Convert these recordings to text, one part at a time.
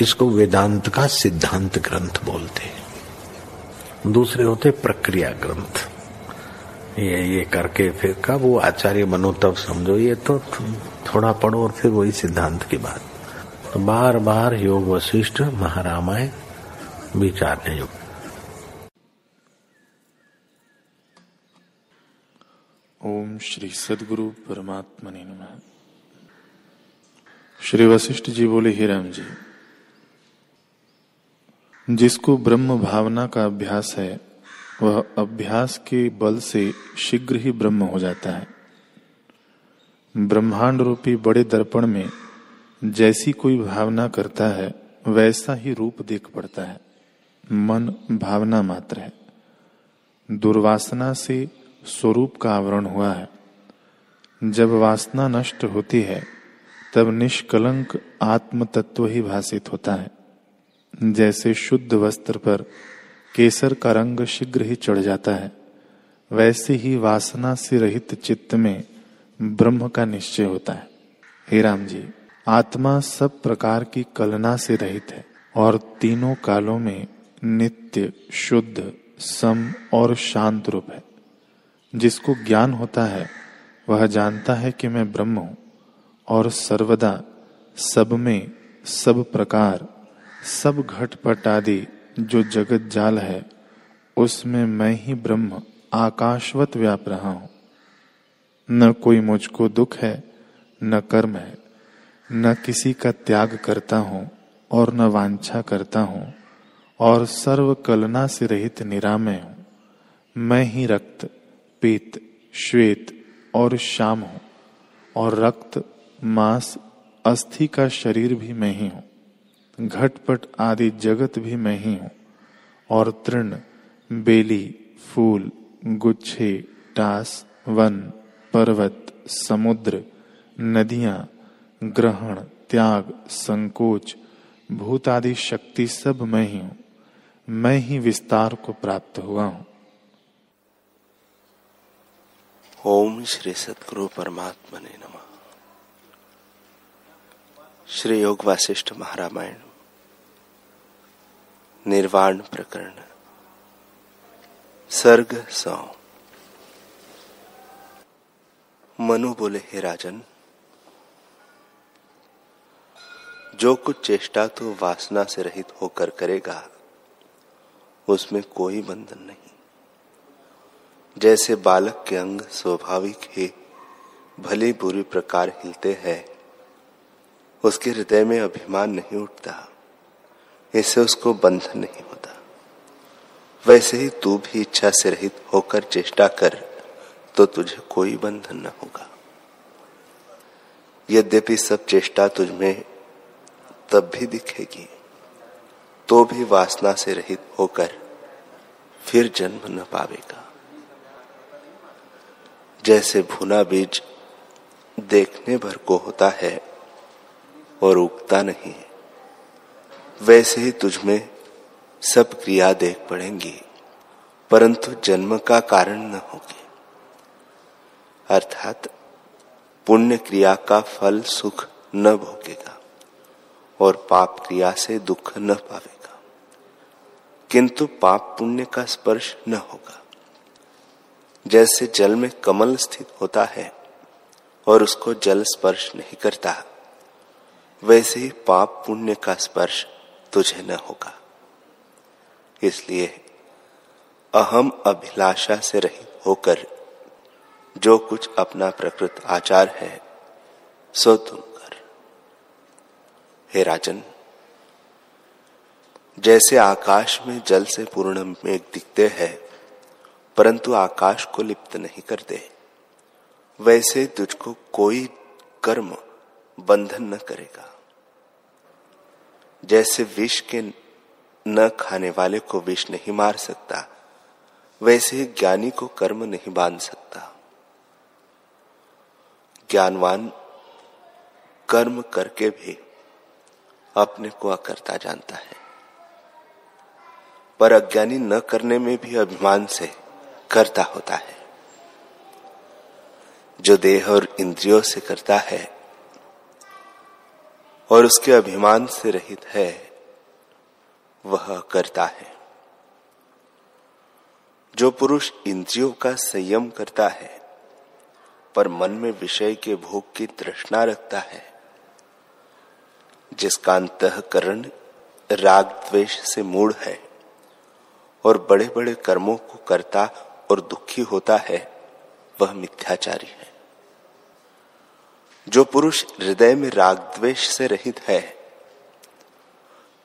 इसको वेदांत का सिद्धांत ग्रंथ बोलते हैं। दूसरे होते प्रक्रिया ग्रंथ। ये ये करके फिर कब वो आचार्य बनो, तब समझो, ये तो थोड़ा पढ़ो और फिर वही सिद्धांत की बात। तो बार बार योग वशिष्ठ महारामायण विचारने योग ओम श्री सदगुरु परमात्मा ने श्री वशिष्ठ जी बोले, ही राम जी जिसको ब्रह्म भावना का अभ्यास है, वह अभ्यास के बल से शीघ्र ही ब्रह्म हो जाता है। ब्रह्मांड रूपी बड़े दर्पण में जैसी कोई भावना करता है, वैसा ही रूप देख पड़ता है। मन भावना मात्र है। दुर्वासना से स्वरूप का आवरण हुआ है। जब वासना नष्ट होती है, तब निष्कलंक आत्म तत्व ही भाषित होता है। जैसे शुद्ध वस्त्र पर केसर का रंग शीघ्र ही चढ़ जाता है, वैसे ही वासना से रहित चित्त में ब्रह्म का निश्चय होता है। हे राम जी, आत्मा सब प्रकार की कलना से रहित है और तीनों कालों में नित्य, शुद्ध, सम और शांत रूप है। जिसको ज्ञान होता है, वह जानता है कि मैं ब्रह्म हूँ और सर्वदा सब में सब प्रकार सब घटपट आदि जो जगत जाल है, उसमें मैं ही ब्रह्म आकाशवत व्याप रहा हूँ। न कोई मुझको दुख है, न कर्म है, न किसी का त्याग करता हूँ और न वांछा करता हूँ, और सर्व कलना से रहित निरामय हूँ। मैं ही रक्त, पीत, श्वेत और श्याम हूँ, और रक्त, मांस, अस्थि का शरीर भी मैं ही हूँ। घटपट आदि जगत भी मैं ही हूँ। और तृण, बेली, फूल, गुच्छे, टास, वन, पर्वत, समुद्र, नदियाँ, ग्रहण, त्याग, संकोच भूत आदि शक्ति सब मैं ही हूँ। मैं ही विस्तार को प्राप्त हुआ हूँ। ओम श्री सदगुरु परमात्मा ने नम। श्री योग वासिष्ठ महारामायण। निर्वाण प्रकरण। सर्ग सौ। मनु बोले, हे राजन, जो कुछ चेष्टा तो वासना से रहित होकर करेगा, उसमें कोई बंधन नहीं। जैसे बालक के अंग स्वाभाविक ही, भली बुरी प्रकार हिलते हैं, उसके हृदय में अभिमान नहीं उठता। इससे उसको बंधन नहीं होता। वैसे ही तू भी इच्छा से रहित होकर चेष्टा कर तो तुझे कोई बंधन न होगा। यद्यपि सब चेष्टा तुझमें तब भी दिखेगी तो भी वासना से रहित होकर फिर जन्म न पावेगा। जैसे भुना बीज देखने भर को होता है और उगता नहीं वैसे ही तुझमें सब क्रिया देख पड़ेंगी, परंतु जन्म का कारण न होगी। अर्थात पुण्य क्रिया का फल सुख न भोगेगा और पाप क्रिया से दुख न पावेगा। किंतु पाप पुण्य का स्पर्श न होगा। जैसे जल में कमल स्थित होता है और उसको जल स्पर्श नहीं करता, वैसे ही पाप पुण्य का स्पर्श तुझे न होगा। इसलिए अहम अभिलाषा से रहित होकर जो कुछ अपना प्रकृत आचार है, सो तुम कर। हे राजन, जैसे आकाश में जल से पूर्ण मेघ दिखते हैं, परंतु आकाश को लिप्त नहीं करते, वैसे तुझको कोई कर्म बंधन न करेगा। जैसे विष के न खाने वाले को विष नहीं मार सकता, वैसे ही ज्ञानी को कर्म नहीं बाँध सकता। ज्ञानवान कर्म करके भी अपने को अकर्ता जानता है। पर अज्ञानी न करने में भी अभिमान से करता होता है। जो देह और इंद्रियों से करता है और उसके अभिमान से रहित है, वह करता है। जो पुरुष इंद्रियों का संयम करता है, पर मन में विषय के भोग की तृष्णा रखता है, जिसका अंतकरण राग द्वेष से मूड है और बड़े बड़े कर्मों को करता और दुखी होता है, वह मिथ्याचारी है। जो पुरुष हृदय में राग द्वेष से रहित है,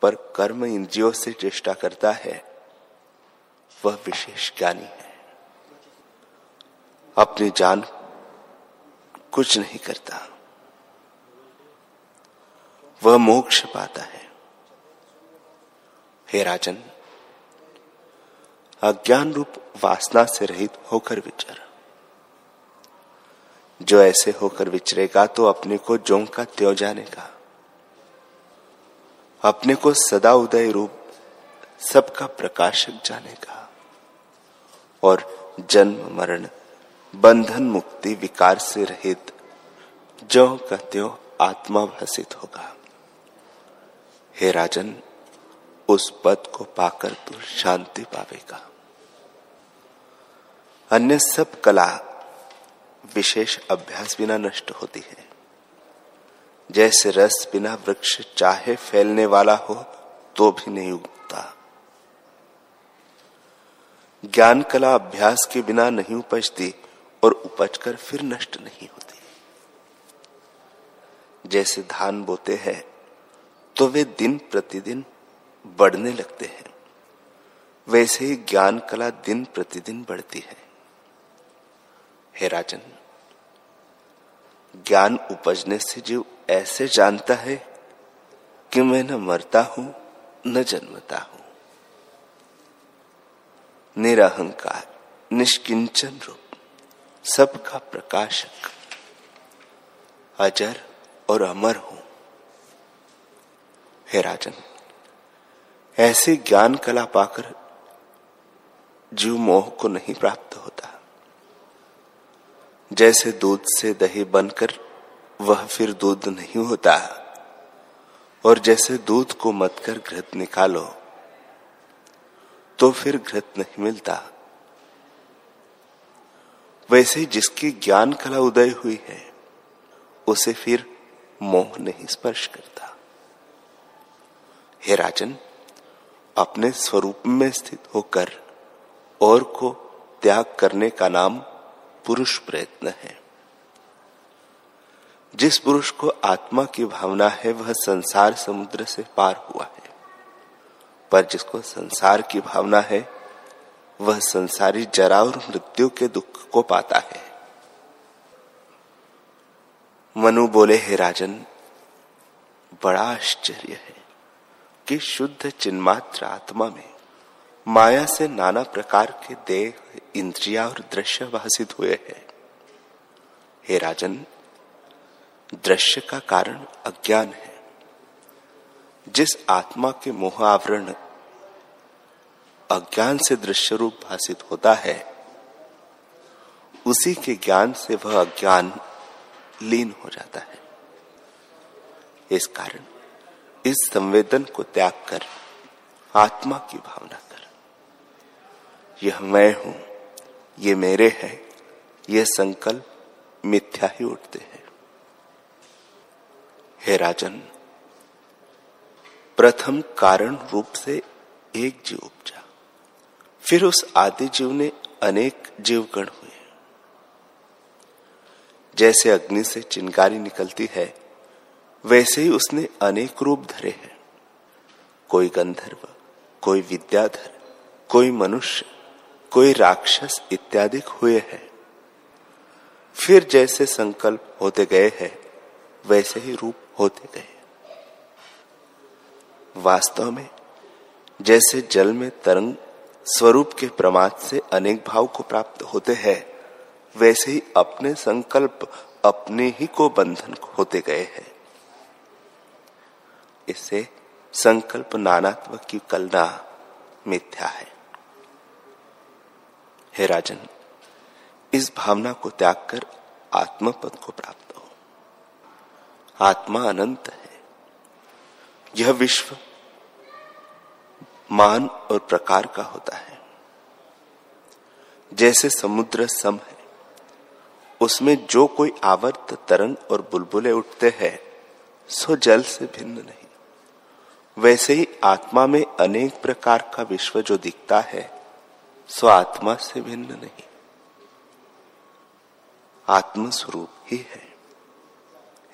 पर कर्म इंद्रियों से चेष्टा करता है, वह विशेष ज्ञानी है। अपनी जान कुछ नहीं करता। वह मोक्ष पाता है। हे राजन अज्ञान रूप वासना से रहित होकर विचार। जो ऐसे होकर विचरेगा तो अपने को जों का त्यो जानेगा। अपने को सदा उदय रूप सबका प्रकाशक जानेगा। और जन्म, मरण, बंधन मुक्ति, विकार से रहित जो का त्यो आत्मा भाषित होगा। हे राजन, उस पद को पाकर तू शांति पावेगा। अन्य सब कला विशेष अभ्यास बिना नष्ट होती है। जैसे रस बिना वृक्ष चाहे फैलने वाला हो तो भी नहीं उगता। ज्ञान कला अभ्यास के बिना नहीं उपजती और उपज कर फिर नष्ट नहीं होती। जैसे धान बोते हैं तो वे दिन प्रतिदिन बढ़ने लगते हैं। वैसे ही ज्ञान कला दिन प्रतिदिन बढ़ती है। हे राजन, ज्ञान उपजने से जीव ऐसे जानता है कि मैं न मरता हूँ, न जन्मता हूँ। निरहंकार, निष्किंचन रूप, सबका प्रकाशक। अजर और अमर हूँ। हे राजन, ऐसे ज्ञान कला पाकर जीव मोह को नहीं प्राप्त होता जैसे दूध से दही बनकर वह फिर दूध नहीं होता और जैसे दूध को मत कर घृत निकालो तो फिर घृत नहीं मिलता। वैसे जिसकी ज्ञान कला उदय हुई है, उसे फिर मोह नहीं स्पर्श करता। हे राजन, अपने स्वरूप में स्थित होकर और को त्याग करने का नाम पुरुष प्रयत्न है। जिस पुरुष को आत्मा की भावना है, वह संसार समुद्र से पार हुआ है। पर जिसको संसार की भावना है, वह संसारी जरा और मृत्यु के दुख को पाता है। मनु बोले, हे राजन, बड़ा आश्चर्य है कि शुद्ध चिन्मात्र आत्मा में माया से नाना प्रकार के देह इंद्रिया और दृश्य भाषित हुए हैं। हे राजन, दृश्य का कारण अज्ञान है। जिस आत्मा के मोह आवरण अज्ञान से दृश्य रूप भाषित होता है, उसी के ज्ञान से वह अज्ञान लीन हो जाता है। इस कारण इस संवेदन को त्याग कर आत्मा की भावना कर। यह मैं हूँ। ये मेरे है, ये संकल्प मिथ्या ही उठते हैं। हे राजन, प्रथम कारण रूप से एक जीव उपजा, फिर उस आदि जीव ने अनेक जीवगण हुए। जैसे अग्नि से चिंगारी निकलती है, वैसे ही उसने अनेक रूप धरे हैं। कोई गंधर्व, कोई विद्याधर, कोई मनुष्य कोई राक्षस इत्यादि हुए हैं। फिर जैसे संकल्प होते गए हैं, वैसे ही रूप होते गए वास्तव में, जैसे जल में तरंग स्वरूप के प्रमाद से अनेक भाव को प्राप्त होते हैं, वैसे ही अपने संकल्प अपने ही को बंधन होते गए हैं। इससे संकल्प नानात्व की कलना मिथ्या है। हे राजन, इस भावना को त्याग कर आत्म पद को प्राप्त हो। आत्मा अनंत है। यह विश्व मान और प्रकार का होता है। जैसे समुद्र सम है, उसमें जो कोई आवर्त तरंग और बुलबुले उठते हैं, सो जल से भिन्न नहीं। वैसे ही आत्मा में अनेक प्रकार का विश्व जो दिखता है सो आत्मा से भिन्न नहीं। आत्म स्वरूप ही है।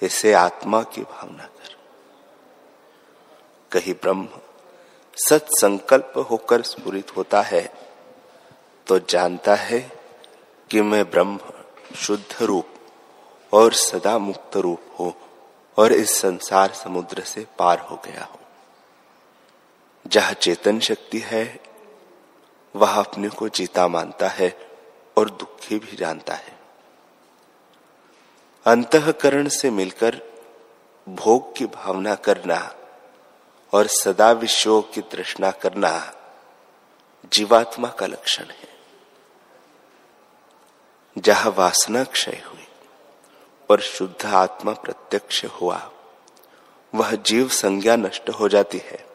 इसे आत्मा की भावना कर। कहीं ब्रह्म सत्संकल्प होकर स्फुरित होता है तो जानता है कि मैं ब्रह्म शुद्ध रूप और सदा मुक्त रूप हो और इस संसार समुद्र से पार हो गया हूँ। जहाँ चेतन शक्ति है वह अपने को जीता मानता है और दुखी भी जानता है। अंतकरण से मिलकर भोग की भावना करना और सदा विश्व की तृष्णा करना जीवात्मा का लक्षण है। जहाँ वासना क्षय हुई और शुद्ध आत्मा प्रत्यक्ष हुआ, वह जीव संज्ञा नष्ट हो जाती है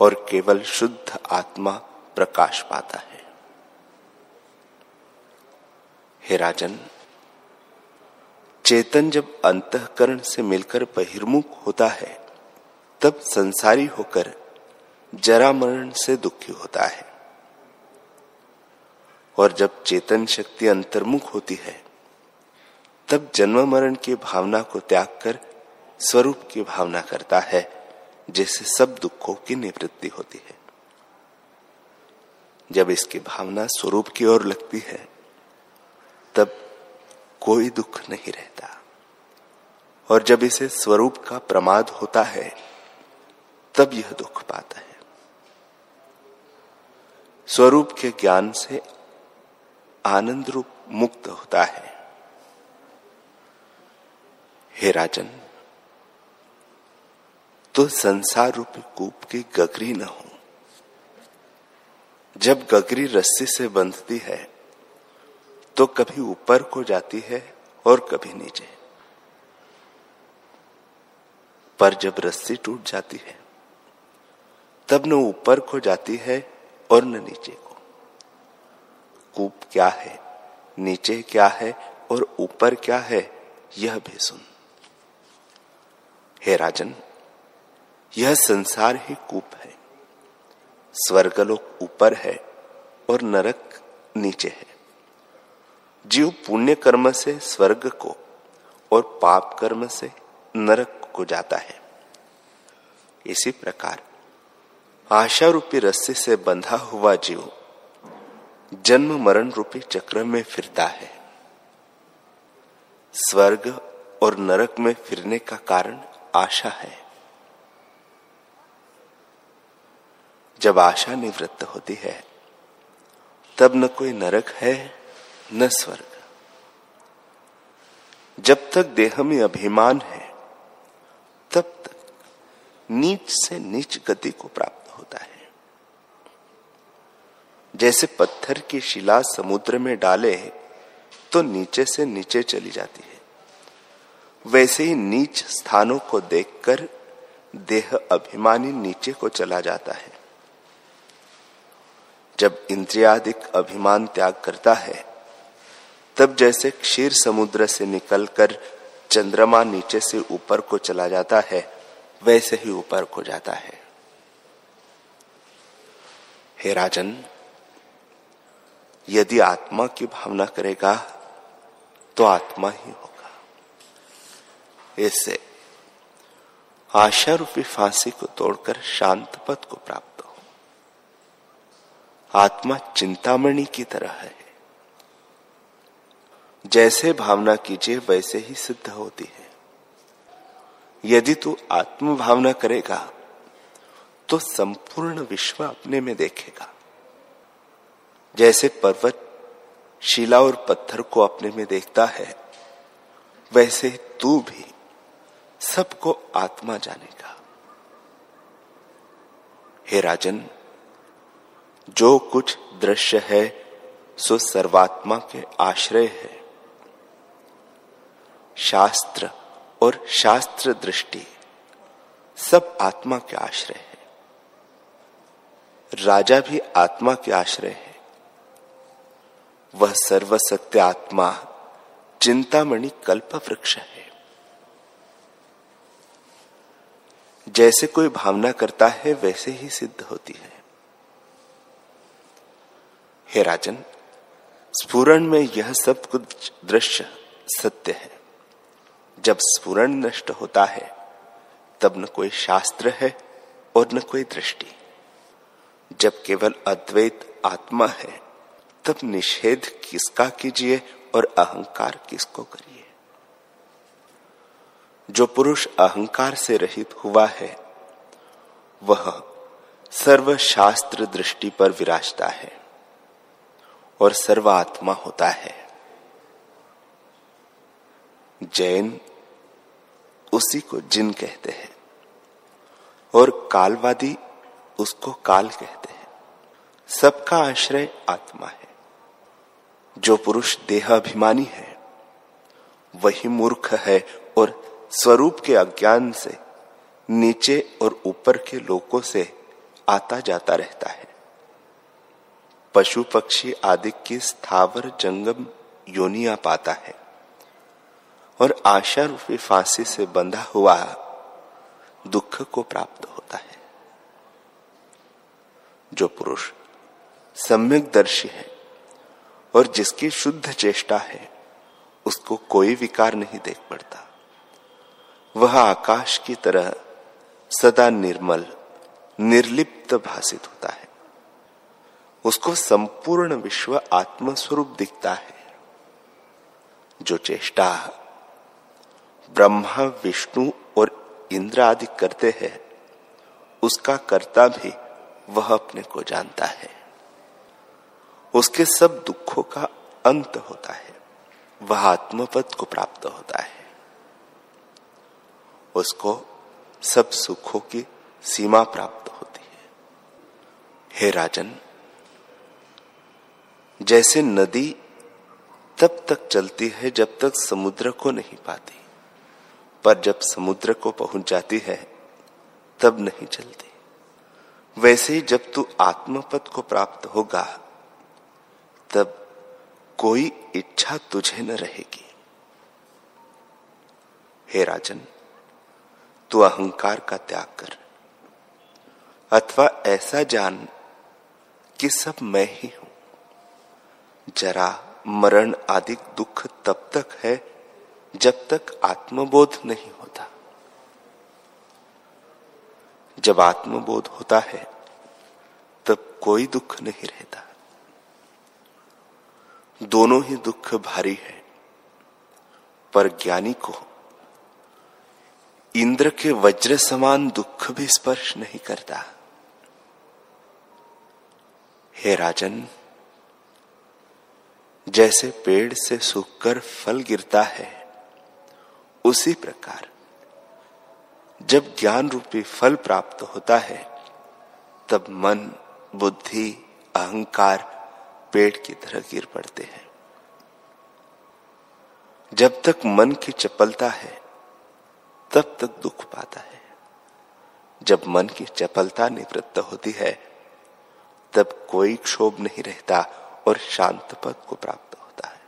और केवल शुद्ध आत्मा प्रकाश पाता है। हे राजन, चेतन जब अंतकरण से मिलकर बहिर्मुख होता है, तब संसारी होकर जरा मरण से दुखी होता है। और जब चेतन शक्ति अंतर्मुख होती है, तब जन्म मरण की भावना को त्याग कर स्वरूप की भावना करता है, जिससे सब दुखों की निवृत्ति होती है। जब इसकी भावना स्वरूप की ओर लगती है, तब कोई दुख नहीं रहता। और जब इसे स्वरूप का प्रमाद होता है, तब यह दुख पाता है। स्वरूप के ज्ञान से आनंद रूप मुक्त होता है। हे राजन तो संसार रूपी कूप की गगरी न हो। जब गगरी रस्सी से बंधती है तो कभी ऊपर को जाती है और कभी नीचे। पर जब रस्सी टूट जाती है, तब न ऊपर को जाती है और न नीचे को। कूप क्या है, नीचे क्या है और ऊपर क्या है, यह भी सुन। हे राजन, यह संसार ही कूप है। स्वर्गलोक ऊपर है और नरक नीचे है। जीव पुण्य कर्म से स्वर्ग को और पाप कर्म से नरक को जाता है। इसी प्रकार आशा रूपी रस्सी से बंधा हुआ जीव जन्म मरण रूपी चक्र में फिरता है। स्वर्ग और नरक में फिरने का कारण आशा है। जब आशा निवृत्त होती है, तब न कोई नरक है, न स्वर्ग। जब तक देह में अभिमान है, तब तक नीच से नीच गति को प्राप्त होता है। जैसे पत्थर की शिला समुद्र में डाले तो नीचे से नीचे चली जाती है। वैसे ही नीच स्थानों को देखकर देह अभिमानी नीचे को चला जाता है। जब इंद्रियादिक अभिमान त्याग करता है, तब जैसे क्षीर समुद्र से निकलकर चंद्रमा नीचे से ऊपर को चला जाता है, वैसे ही ऊपर को जाता है। हे राजन, यदि आत्मा की भावना करेगा तो आत्मा ही होगा। इससे आशा रूपी फांसी को तोड़कर शांत पद को प्राप्त आत्मा चिंतामणि की तरह है। जैसे भावना कीजिए, वैसे ही सिद्ध होती है। यदि तू आत्म भावना करेगा तो संपूर्ण विश्व अपने में देखेगा। जैसे पर्वत शिला और पत्थर को अपने में देखता है, वैसे तू भी सबको आत्मा जानेगा। हे राजन जो कुछ दृश्य है, सो सर्वात्मा के आश्रय है। शास्त्र और शास्त्र दृष्टि सब आत्मा के आश्रय है। राजा भी आत्मा के आश्रय है। वह सर्वसत्य आत्मा, चिंतामणि कल्प वृक्ष है। जैसे कोई भावना करता है, वैसे ही सिद्ध होती है। हे राजन स्फुरण में यह सब कुछ दृश्य सत्य है। जब स्फुरण नष्ट होता है, तब न कोई शास्त्र है और न कोई दृष्टि। जब केवल अद्वैत आत्मा है, तब निषेध किसका कीजिए और अहंकार किसको करिए? जो पुरुष अहंकार से रहित हुआ है, वह सर्व शास्त्र दृष्टि पर विराजता है। और सर्वात्मा होता है। जैन उसी को जिन कहते हैं और कालवादी उसको काल कहते हैं। सबका आश्रय आत्मा है। जो पुरुष देहाभिमानी है, वही मूर्ख है और स्वरूप के अज्ञान से नीचे और ऊपर के लोकों से आता जाता रहता है। पशु पक्षी आदि की स्थावर जंगम योनिया पाता है और आशा रूपी फांसी से बंधा हुआ दुख को प्राप्त होता है। जो पुरुष सम्यक दर्शी है और जिसकी शुद्ध चेष्टा है, उसको कोई विकार नहीं देख पड़ता। वह आकाश की तरह सदा निर्मल, निर्लिप्त भाषित होता है। उसको संपूर्ण विश्व आत्मस्वरूप दिखता है। जो चेष्टा, ब्रह्मा, विष्णु और इंद्र आदि करते हैं, उसका कर्ता भी वह अपने को जानता है। उसके सब दुखों का अंत होता है। वह आत्मपद को प्राप्त होता है। उसको सब सुखों की सीमा प्राप्त होती है। हे राजन जैसे नदी तब तक चलती है जब तक समुद्र को नहीं पाती। पर जब समुद्र को पहुँच जाती है, तब नहीं चलती। वैसे ही जब तू आत्मपद को प्राप्त होगा, तब कोई इच्छा तुझे न रहेगी। हे राजन, तू अहंकार का त्याग कर, अथवा ऐसा जान कि सब मैं ही हूँ। जरा मरण आदि दुख तब तक है जब तक आत्मबोध नहीं होता। जब आत्मबोध होता है, तब कोई दुख नहीं रहता। दोनों ही दुख भारी है, पर ज्ञानी को इंद्र के वज्र समान दुख भी स्पर्श नहीं करता। हे राजन जैसे पेड़ से सूखकर फल गिरता है, उसी प्रकार जब ज्ञान रूपी फल प्राप्त होता है, तब मन, बुद्धि, अहंकार पेड़ की तरह गिर पड़ते हैं। जब तक मन की चपलता है, तब तक दुख पाता है। जब मन की चपलता निवृत्त होती है, तब कोई क्षोभ नहीं रहता। और शांत पद को प्राप्त होता है।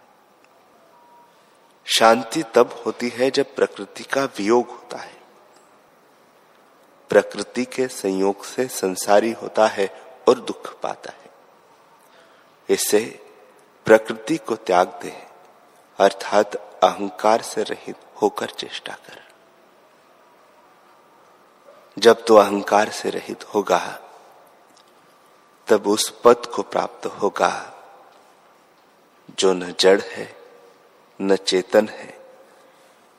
शांति तब होती है जब प्रकृति का वियोग होता है। प्रकृति के संयोग से संसारी होता है और दुख पाता है। इससे प्रकृति को त्याग दे, अर्थात अहंकार से रहित होकर चेष्टा कर। जब तो अहंकार से रहित होगा, तब उस पद को प्राप्त होगा जो न जड़ है, न चेतन है,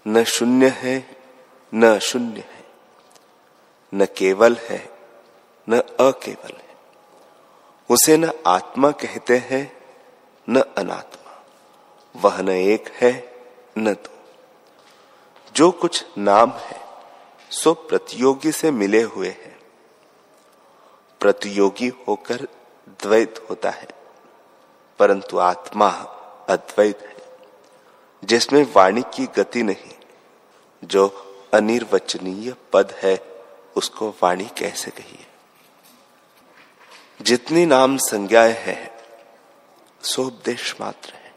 न शून्य है, न अशून्य है, न केवल है, न अकेवल है। उसे न आत्मा कहते हैं, न अनात्मा। वह न एक है, न दो। जो कुछ नाम है, सो प्रतियोगी से मिले हुए हैं। प्रतियोगी होकर द्वैत होता है। परंतु आत्मा अद्वैत है, जिसमें वाणी की गति नहीं, जो अनिर्वचनीय पद है, उसको वाणी कैसे कहिए? जितनी नाम संज्ञाएँ है सोपदेश मात्र है।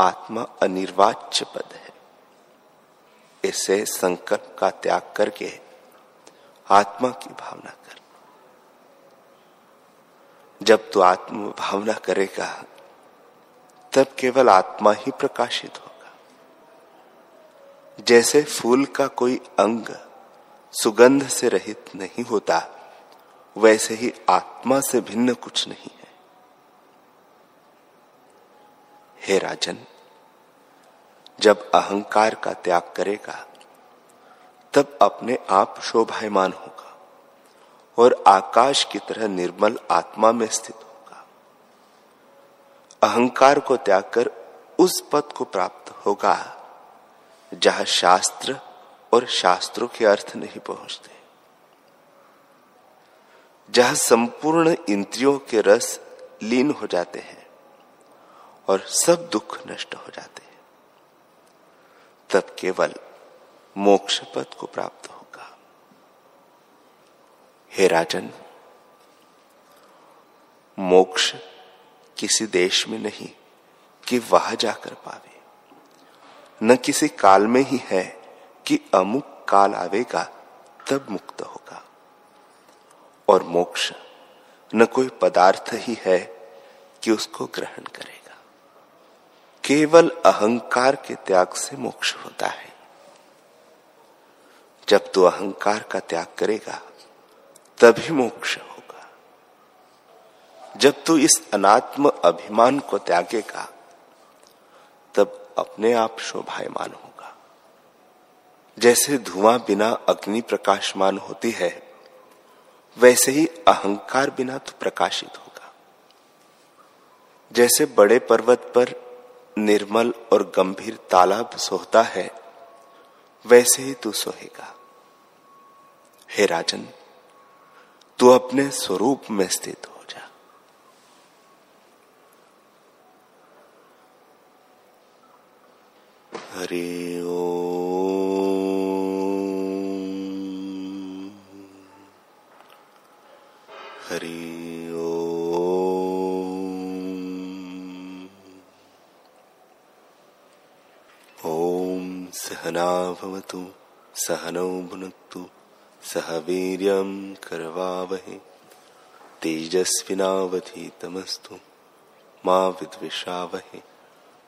आत्मा अनिर्वाच्य पद है। इसे संकल्प का त्याग करके आत्मा की भावना कर। जब तू आत्म भावना करेगा, तब केवल आत्मा ही प्रकाशित होगा। जैसे फूल का कोई अंग सुगंध से रहित नहीं होता, वैसे ही आत्मा से भिन्न कुछ नहीं है। हे राजन, जब अहंकार का त्याग करेगा, तब अपने आप शोभायमान होगा। और आकाश की तरह निर्मल आत्मा में स्थित होगा। अहंकार को त्याग कर उस पद को प्राप्त होगा, जहाँ शास्त्र और शास्त्रों के अर्थ नहीं पहुँचते। जहाँ संपूर्ण इंद्रियों के रस लीन हो जाते हैं और सब दुख नष्ट हो जाते हैं, तब केवल मोक्ष पद को प्राप्त हे राजन, मोक्ष किसी देश में नहीं, कि वह जाकर पावे। न किसी काल में ही है कि अमुक काल आवेगा, तब मुक्त होगा। और मोक्ष न कोई पदार्थ ही है कि उसको ग्रहण करेगा। केवल अहंकार के त्याग से मोक्ष होता है। जब तू अहंकार का त्याग करेगा तभी मोक्ष होगा। जब तू इस अनात्म अभिमान को त्यागेगा, तब अपने आप शोभायमान होगा। जैसे धुआँ बिना अग्नि प्रकाशमान होती है, वैसे ही अहंकार बिना तो प्रकाशित होगा। जैसे बड़े पर्वत पर निर्मल और गंभीर तालाब सोहता है, वैसे ही तू सोहेगा। हे राजन तू अपने स्वरूप में स्थित हो जा। हरि ओ हरि ओम। सहनाभवतु सहनौ भुनक्तु सह वीर कर्वावहे। तेजस्विनावधीतमस्तु। मा विद्विषावहे।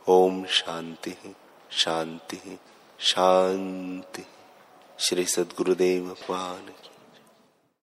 ओम शांति शांति शांति श्री सद्गुदेव भगवान की